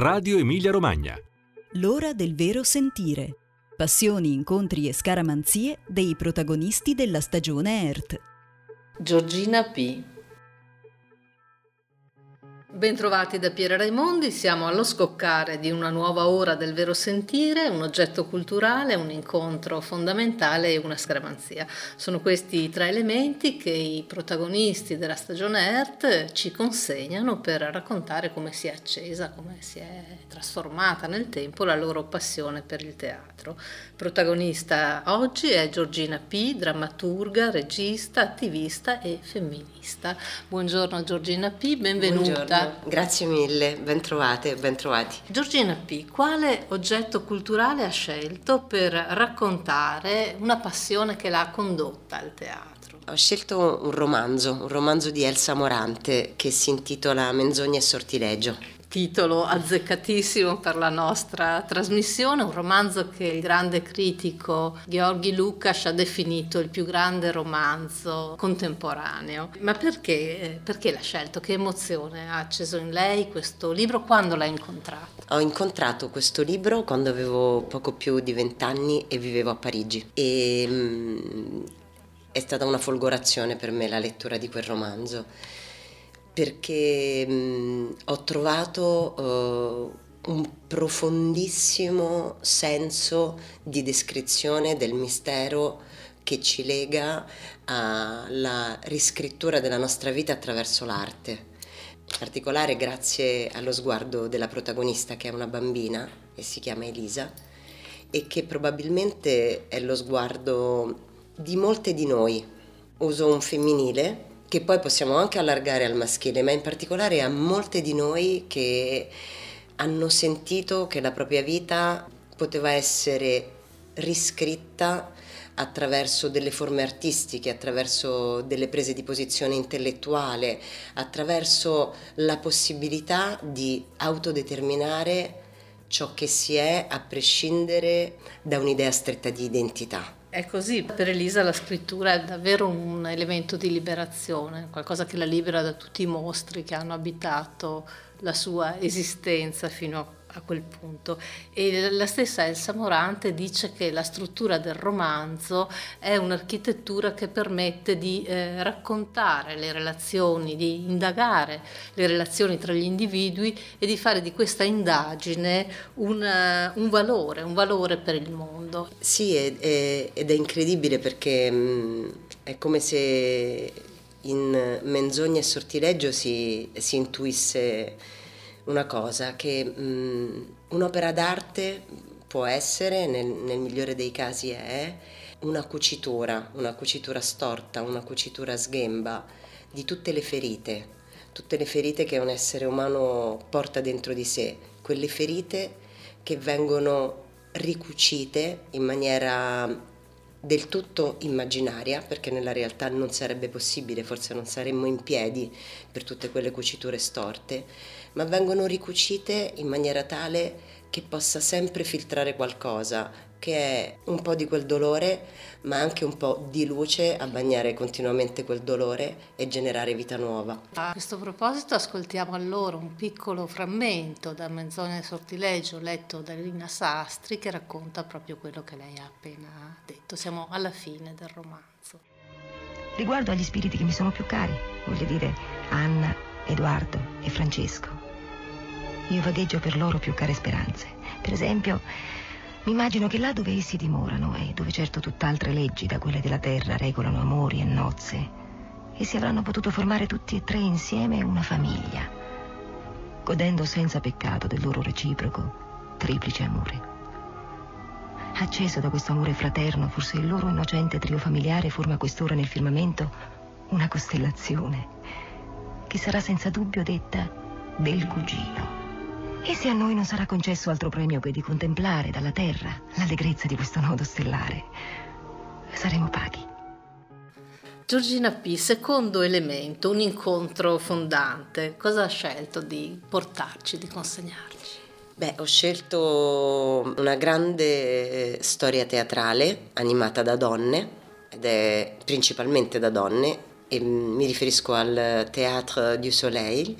Radio Emilia Romagna. L'ora del vero sentire. Passioni, incontri e scaramanzie dei protagonisti della stagione ERT. Giorgina P. Bentrovati da Piera Raimondi, siamo allo scoccare di una nuova ora del vero sentire, un oggetto culturale, un incontro fondamentale e una scramanzia. Sono questi tre elementi che i protagonisti della stagione ERT ci consegnano per raccontare come si è accesa, come si è trasformata nel tempo la loro passione per il teatro. Protagonista oggi è Giorgina P, drammaturga, regista, attivista e femminista. Buongiorno Giorgina P, benvenuta. Buongiorno. Grazie mille, ben trovate, ben trovati. Giorgina P, quale oggetto culturale ha scelto per raccontare una passione che l'ha condotta al teatro? Ho scelto un romanzo, un romanzo di Elsa Morante che si intitola Menzogna e sortilegio titolo azzeccatissimo per la nostra trasmissione, un romanzo che il grande critico Gheorghi Lukács ha definito il più grande romanzo contemporaneo. Ma perché, perché l'ha scelto? Che emozione ha acceso in lei questo libro? Quando l'ha incontrato? Ho incontrato questo libro quando avevo poco più di vent'anni e vivevo a Parigi e mh, mm, è stata una folgorazione per me la lettura di quel romanzo perché mh, ho trovato uh, un profondissimo senso di descrizione del mistero che ci lega alla riscrittura della nostra vita attraverso l'arte. In particolare grazie allo sguardo della protagonista che è una bambina e si chiama Elisa e che probabilmente è lo sguardo di molte di noi. Uso un femminile che poi possiamo anche allargare al maschile, ma in particolare a molte di noi che hanno sentito che la propria vita poteva essere riscritta attraverso delle forme artistiche, attraverso delle prese di posizione intellettuale, attraverso la possibilità di autodeterminare ciò che si è a prescindere da un'idea stretta di identità. È così, per Elisa la scrittura è davvero un elemento di liberazione, qualcosa che la libera da tutti i mostri che hanno abitato la sua esistenza fino a a quel punto. E la stessa Elsa Morante dice che la struttura del romanzo è un'architettura che permette di eh, raccontare le relazioni, di indagare le relazioni tra gli individui e di fare di questa indagine un, uh, un valore, un valore per il mondo. Sì, è, è, ed è incredibile perché mh, mm, è come se in Menzogna e Sortileggio si, si intuisse una cosa, che mh, mm, un'opera d'arte può essere, nel, nel migliore dei casi è, una cucitura, una cucitura storta, una cucitura sghemba di tutte le ferite, tutte le ferite che un essere umano porta dentro di sé, quelle ferite che vengono ricucite in maniera del tutto immaginaria, perché nella realtà non sarebbe possibile, forse non saremmo in piedi per tutte quelle cuciture storte, ma vengono ricucite in maniera tale che possa sempre filtrare qualcosa, che è un po' di quel dolore, ma anche un po' di luce a bagnare continuamente quel dolore e generare vita nuova. A questo proposito ascoltiamo allora un piccolo frammento da Menzogna e Sortileggio letto da Lina Sastri che racconta proprio quello che lei ha appena detto. Siamo alla fine del romanzo. Riguardo agli spiriti che mi sono più cari, voglio dire Anna, Edoardo e Francesco, io vagheggio per loro più care speranze. Per esempio, mi immagino che là dove essi dimorano e dove certo tutt'altre leggi da quelle della terra regolano amori e nozze, essi avranno potuto formare tutti e tre insieme una famiglia, godendo senza peccato del loro reciproco, triplice amore. Acceso da questo amore fraterno, forse il loro innocente trio familiare forma quest'ora nel firmamento una costellazione che sarà senza dubbio detta del cugino. E se a noi non sarà concesso altro premio che di contemplare dalla Terra l'allegrezza di questo nodo stellare, saremo paghi. Giorgina P, secondo elemento, un incontro fondante, cosa ha scelto di portarci, di consegnarci? Beh, ho scelto una grande storia teatrale animata da donne, ed è principalmente da donne, e mi riferisco al Théâtre du Soleil,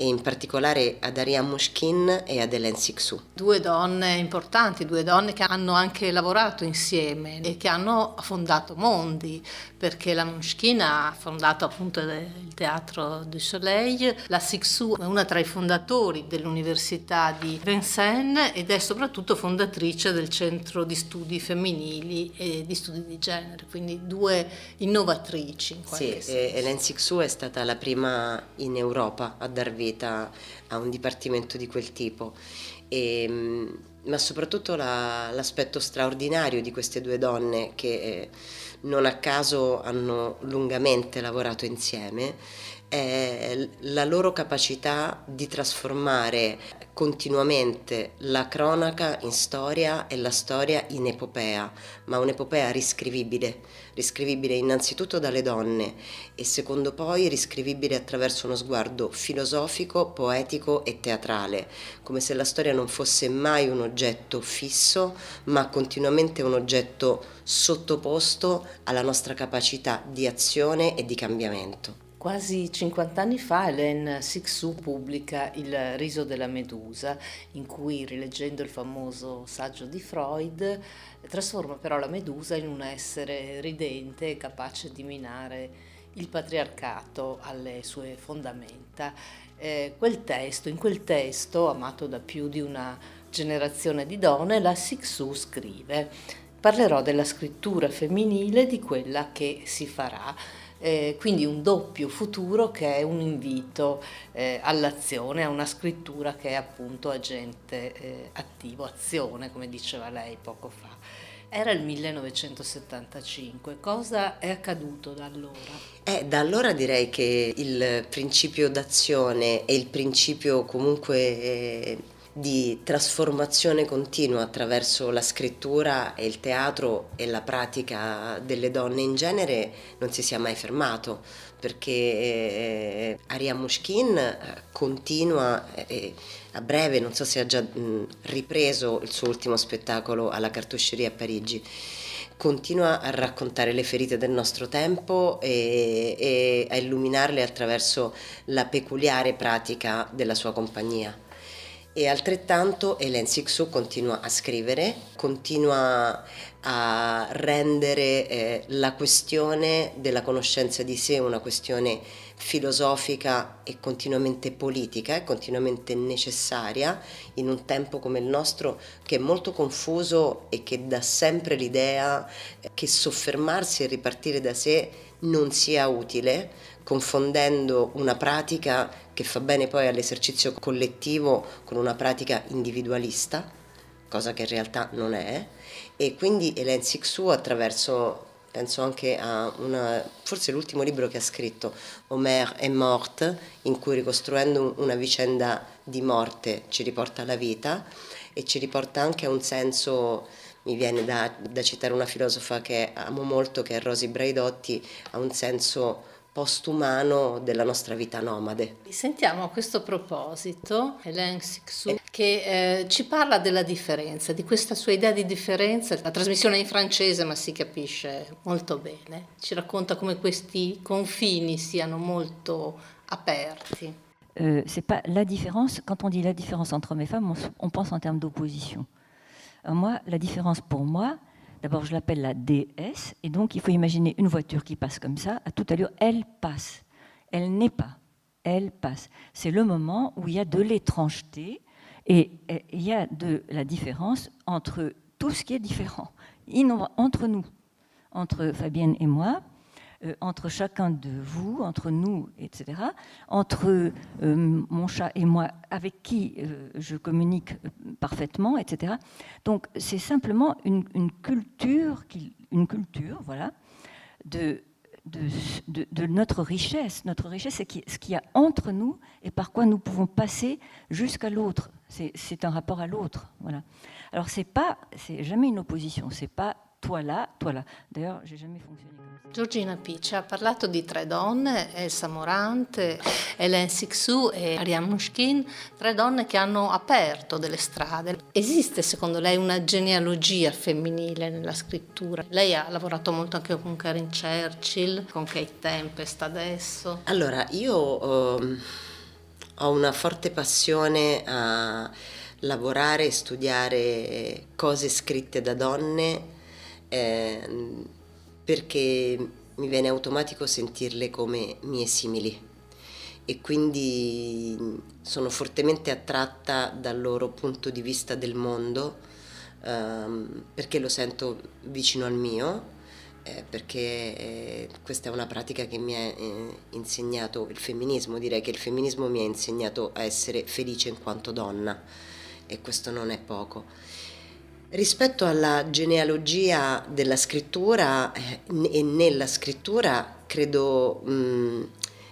e in particolare ad Ariane Mushkin e ad Hélène Sixou. Due donne importanti, due donne che hanno anche lavorato insieme e che hanno fondato mondi, perché la Mushkin ha fondato appunto il Teatro du Soleil, la Sixou è una tra i fondatori dell'Università di Vincennes ed è soprattutto fondatrice del Centro di Studi Femminili e di Studi di Genere, quindi due innovatrici. In sì, senso. Hélène Sixou è stata la prima in Europa a dar vita a un dipartimento di quel tipo. E, mm, ma soprattutto la, l'aspetto straordinario di queste due donne che eh, non a caso hanno lungamente lavorato insieme è la loro capacità di trasformare continuamente la cronaca in storia e la storia in epopea, ma un'epopea riscrivibile, riscrivibile innanzitutto dalle donne e secondo poi riscrivibile attraverso uno sguardo filosofico, poetico e teatrale, come se la storia non fosse mai un oggetto fisso, ma continuamente un oggetto sottoposto alla nostra capacità di azione e di cambiamento. Quasi 50 anni fa Hélène Sixou pubblica Il riso della medusa, in cui, rileggendo il famoso saggio di Freud, trasforma però la medusa in un essere ridente capace di minare il patriarcato alle sue fondamenta. Eh, quel testo, in quel testo, amato da più di una generazione di donne, la Sixou scrive Parlerò della scrittura femminile, di quella che si farà eh, quindi un doppio futuro che è un invito eh, all'azione, a una scrittura che è appunto agente eh, attivo, azione, come diceva lei poco fa. Era il 1975, cosa è accaduto da allora? Eh, da allora direi che il principio d'azione e il principio comunque eh, di trasformazione continua attraverso la scrittura e il teatro e la pratica delle donne in genere non si sia mai fermato perché eh, Aria Mushkin eh, continua eh, a breve, non so se ha già ripreso il suo ultimo spettacolo alla Cartosceria a Parigi continua a raccontare le ferite del nostro tempo e, e a illuminarle attraverso la peculiare pratica della sua compagnia e altrettanto Hélène Sixou continua a scrivere, continua a rendere eh, la questione della conoscenza di sé una questione filosofica e continuamente politica e continuamente necessaria in un tempo come il nostro che è molto confuso e che dà sempre l'idea che soffermarsi e ripartire da sé non sia utile, confondendo una pratica che fa bene poi all'esercizio collettivo con una pratica individualista, cosa che in realtà non è, e quindi Hélène Sixou attraverso penso anche a una, forse l'ultimo libro che ha scritto, Homer è morte, in cui ricostruendo una vicenda di morte ci riporta alla vita e ci riporta anche a un senso, mi viene da, da citare una filosofa che amo molto, che è Rosy Braidotti, a un senso postumano della nostra vita nomade. Sentiamo a questo proposito Hélène Sixou che eh, ci parla della differenza, di questa sua idea di differenza. La trasmissione è in francese ma si capisce molto bene. Ci racconta come questi confini siano molto aperti. Euh, c'est pas la différence. Quand on dit la différence entre hommes et femmes, on, on pense en termes d'opposition. Moi, la différence pour moi, D'abord, je l'appelle la DS, et donc il faut imaginer une voiture qui passe comme ça, à toute allure, elle passe. Elle n'est pas, elle passe. C'est le moment où il y a de l'étrangeté et il y a de la différence entre tout ce qui est différent. Entre nous, entre Fabienne et moi, entre chacun de vous, entre nous, etc., entre euh, mon chat et moi, avec qui euh, je communique parfaitement, etc. Donc c'est simplement une, culture, une culture, voilà, de, de, notre richesse. Notre richesse, c'est ce qu'il y a entre nous et par quoi nous pouvons passer jusqu'à l'autre. C'est un rapport à l'autre, voilà. Alors c'est pas, c'est jamais une opposition. C'est pas toi là, toi là. D'ailleurs, j'ai jamais fonctionné comme ça. Giorgina Picci ha parlato di tre donne, Elsa Morante, Hélène Sixou e Ariane Mushkin, tre donne che hanno aperto delle strade. Esiste secondo lei una genealogia femminile nella scrittura? Lei ha lavorato molto anche con Karen Churchill, con Kate Tempest adesso. Allora, io... Um ho una forte passione a lavorare e studiare cose scritte da donne eh, perché mi viene automatico sentirle come mie simili e quindi sono fortemente attratta dal loro punto di vista del mondo ehm, perché lo sento vicino al mio eh, perché eh, questa è una pratica che mi ha eh, insegnato il femminismo, direi che il femminismo mi ha insegnato a essere felice in quanto donna e questo non è poco. Rispetto alla genealogia della scrittura eh, e nella scrittura credo mh, mm,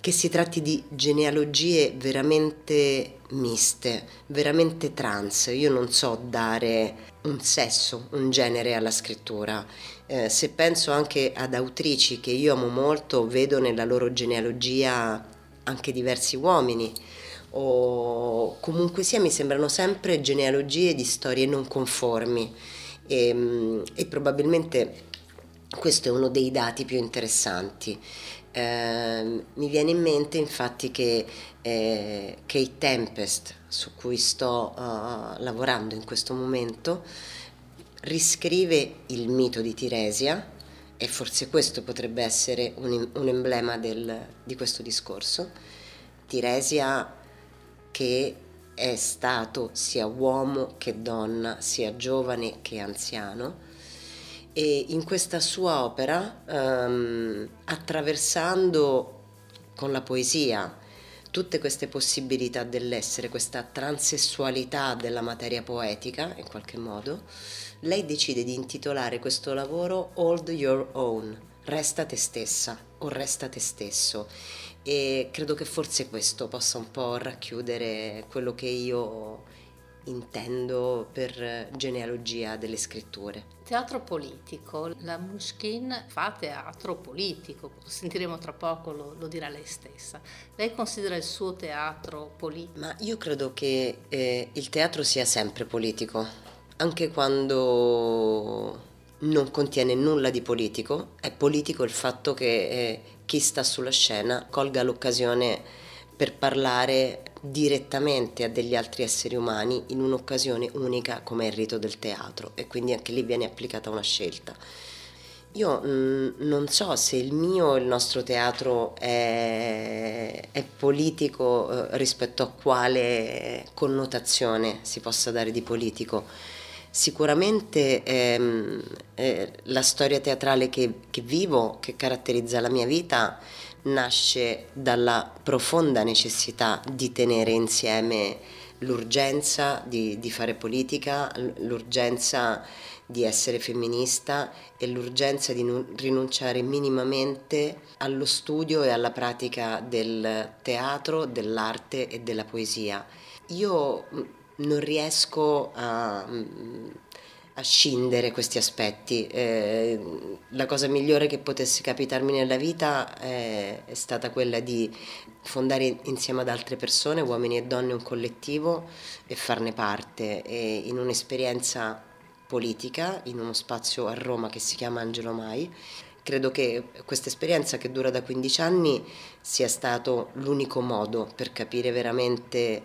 che si tratti di genealogie veramente miste, veramente trans. Io non so dare un sesso, un genere alla scrittura. Eh, se penso anche ad autrici che io amo molto, vedo nella loro genealogia anche diversi uomini o comunque sia mi sembrano sempre genealogie di storie non conformi e, mm, e probabilmente questo è uno dei dati più interessanti. Eh, mi viene in mente infatti che eh, Kate Tempest, su cui sto uh, lavorando in questo momento, riscrive il mito di Tiresia e forse questo potrebbe essere un, un emblema del, di questo discorso. Tiresia che è stato sia uomo che donna, sia giovane che anziano, e in questa sua opera, um, attraversando con la poesia tutte queste possibilità dell'essere, questa transessualità della materia poetica, in qualche modo, lei decide di intitolare questo lavoro Hold Your Own, resta te stessa o resta te stesso. E credo che forse questo possa un po' racchiudere quello che io intendo per genealogia delle scritture. Teatro politico, la Mushkin fa teatro politico, lo sentiremo tra poco, lo, lo, dirà lei stessa. Lei considera il suo teatro politico? Ma io credo che eh, il teatro sia sempre politico, anche quando non contiene nulla di politico, è politico il fatto che eh, chi sta sulla scena colga l'occasione per parlare direttamente a degli altri esseri umani in un'occasione unica come il rito del teatro e quindi anche lì viene applicata una scelta. Io mm, non so se il mio, il nostro teatro è, è politico eh, rispetto a quale connotazione si possa dare di politico. Sicuramente ehm, eh, la storia teatrale che, che vivo, che caratterizza la mia vita, nasce dalla profonda necessità di tenere insieme l'urgenza di, di, fare politica, l'urgenza di essere femminista e l'urgenza di non rinunciare minimamente allo studio e alla pratica del teatro, dell'arte e della poesia. Io non riesco a mm, a scindere questi aspetti. Eh, la cosa migliore che potesse capitarmi nella vita è, è, stata quella di fondare insieme ad altre persone, uomini e donne, un collettivo e farne parte e in un'esperienza politica, in uno spazio a Roma che si chiama Angelo Mai. Credo che questa esperienza che dura da 15 anni sia stato l'unico modo per capire veramente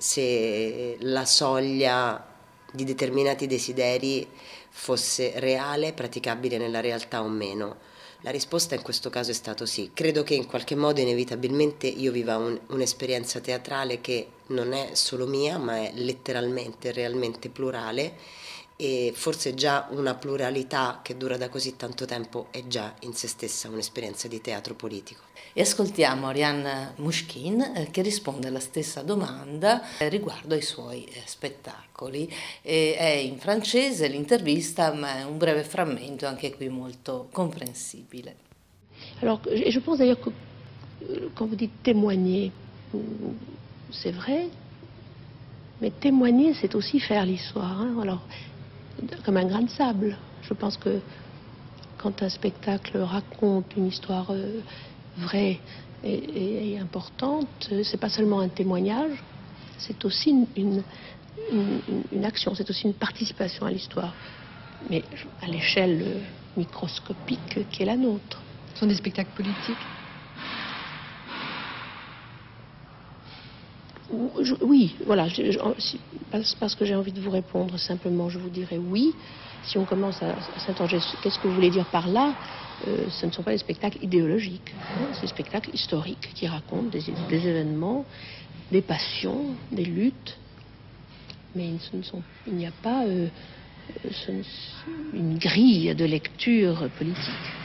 se la soglia di determinati desideri fosse reale, praticabile nella realtà o meno. La risposta in questo caso è stato sì. Credo che in qualche modo inevitabilmente io viva un, un'esperienza teatrale che non è solo mia, ma è letteralmente, realmente plurale e forse già una pluralità che dura da così tanto tempo è già in se stessa un'esperienza di teatro politico. E ascoltiamo Ariane Mushkin eh, che risponde alla stessa domanda eh, riguardo ai suoi eh, spettacoli. E è in francese l'intervista, ma è un breve frammento anche qui molto comprensibile. Alors, je pense d'ailleurs que euh, quand vous dites témoigner, c'est vrai, mais témoigner, c'est aussi faire l'histoire. Hein. Alors, comme un grain de sable. Je pense que quand un spectacle raconte une histoire euh, vraie et, et, importante, c'est pas seulement un témoignage, c'est aussi une, une action, c'est aussi une participation à l'histoire, mais à l'échelle microscopique qui est la nôtre. Ce sont des spectacles politiques oui, voilà, parce que j'ai envie de vous répondre simplement, je vous dirais oui. Si on commence à, à s'interroger, qu'est-ce que vous voulez dire par là euh, Ce ne sont pas des spectacles idéologiques, c'est des spectacles historiques qui racontent des, événements, des passions, des luttes. Mais il n'y a pas euh, une grille de lecture politique.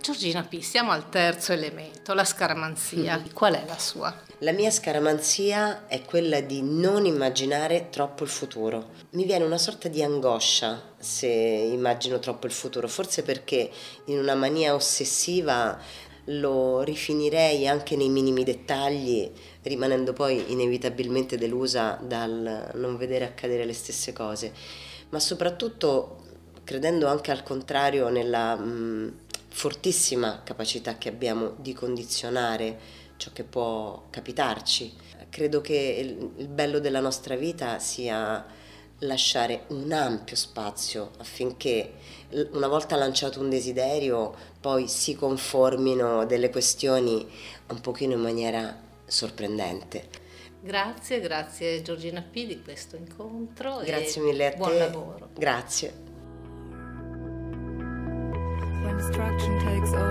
Giorgina P, siamo al terzo elemento, la scaramanzia. Mm. Qual è la sua? La mia scaramanzia è quella di non immaginare troppo il futuro. Mi viene una sorta di angoscia se immagino troppo il futuro, forse perché in una mania ossessiva lo rifinirei anche nei minimi dettagli, rimanendo poi inevitabilmente delusa dal non vedere accadere le stesse cose, ma soprattutto credendo anche al contrario nella mh, mm, fortissima capacità che abbiamo di condizionare ciò che può capitarci. Credo che il, bello della nostra vita sia lasciare un ampio spazio affinché una volta lanciato un desiderio poi si conformino delle questioni un pochino in maniera sorprendente. Grazie, grazie Giorgina P di questo incontro. Grazie mille a te. Buon lavoro. Grazie. destruction takes over.